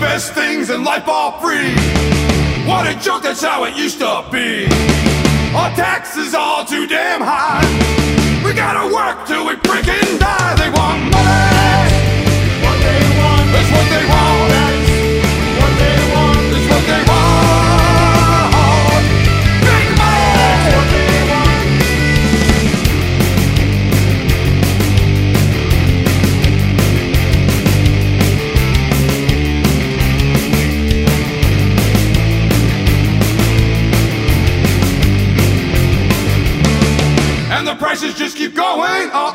living life are free. What a joke, that's how it used to be. Our taxes are too damn high. We gotta work till we freaking die. Just keep going up.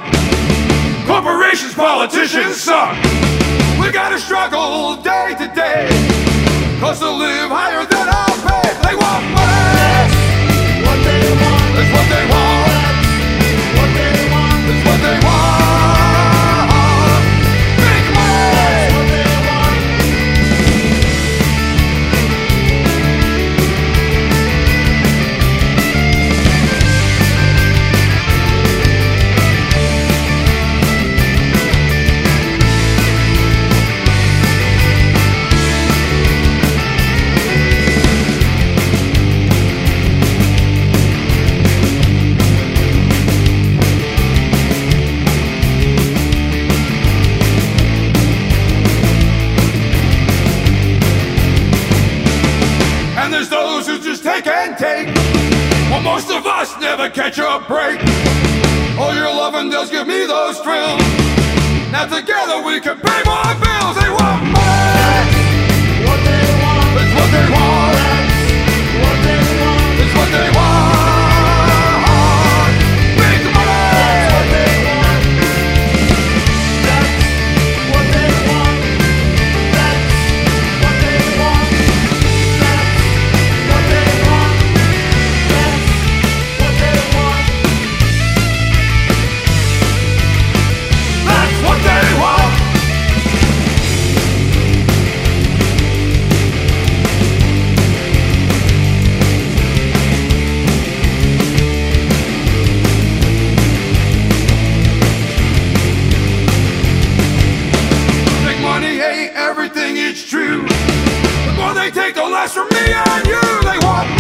Corporations, politicians suck. We gotta struggle day to day. Cause to live higher than most of us never catch a break. Oh, your loving does give me those thrills. Now together we can pay more bills. They want money. What they want, It's what they want. it's true. The more they take, the less from me and you. They want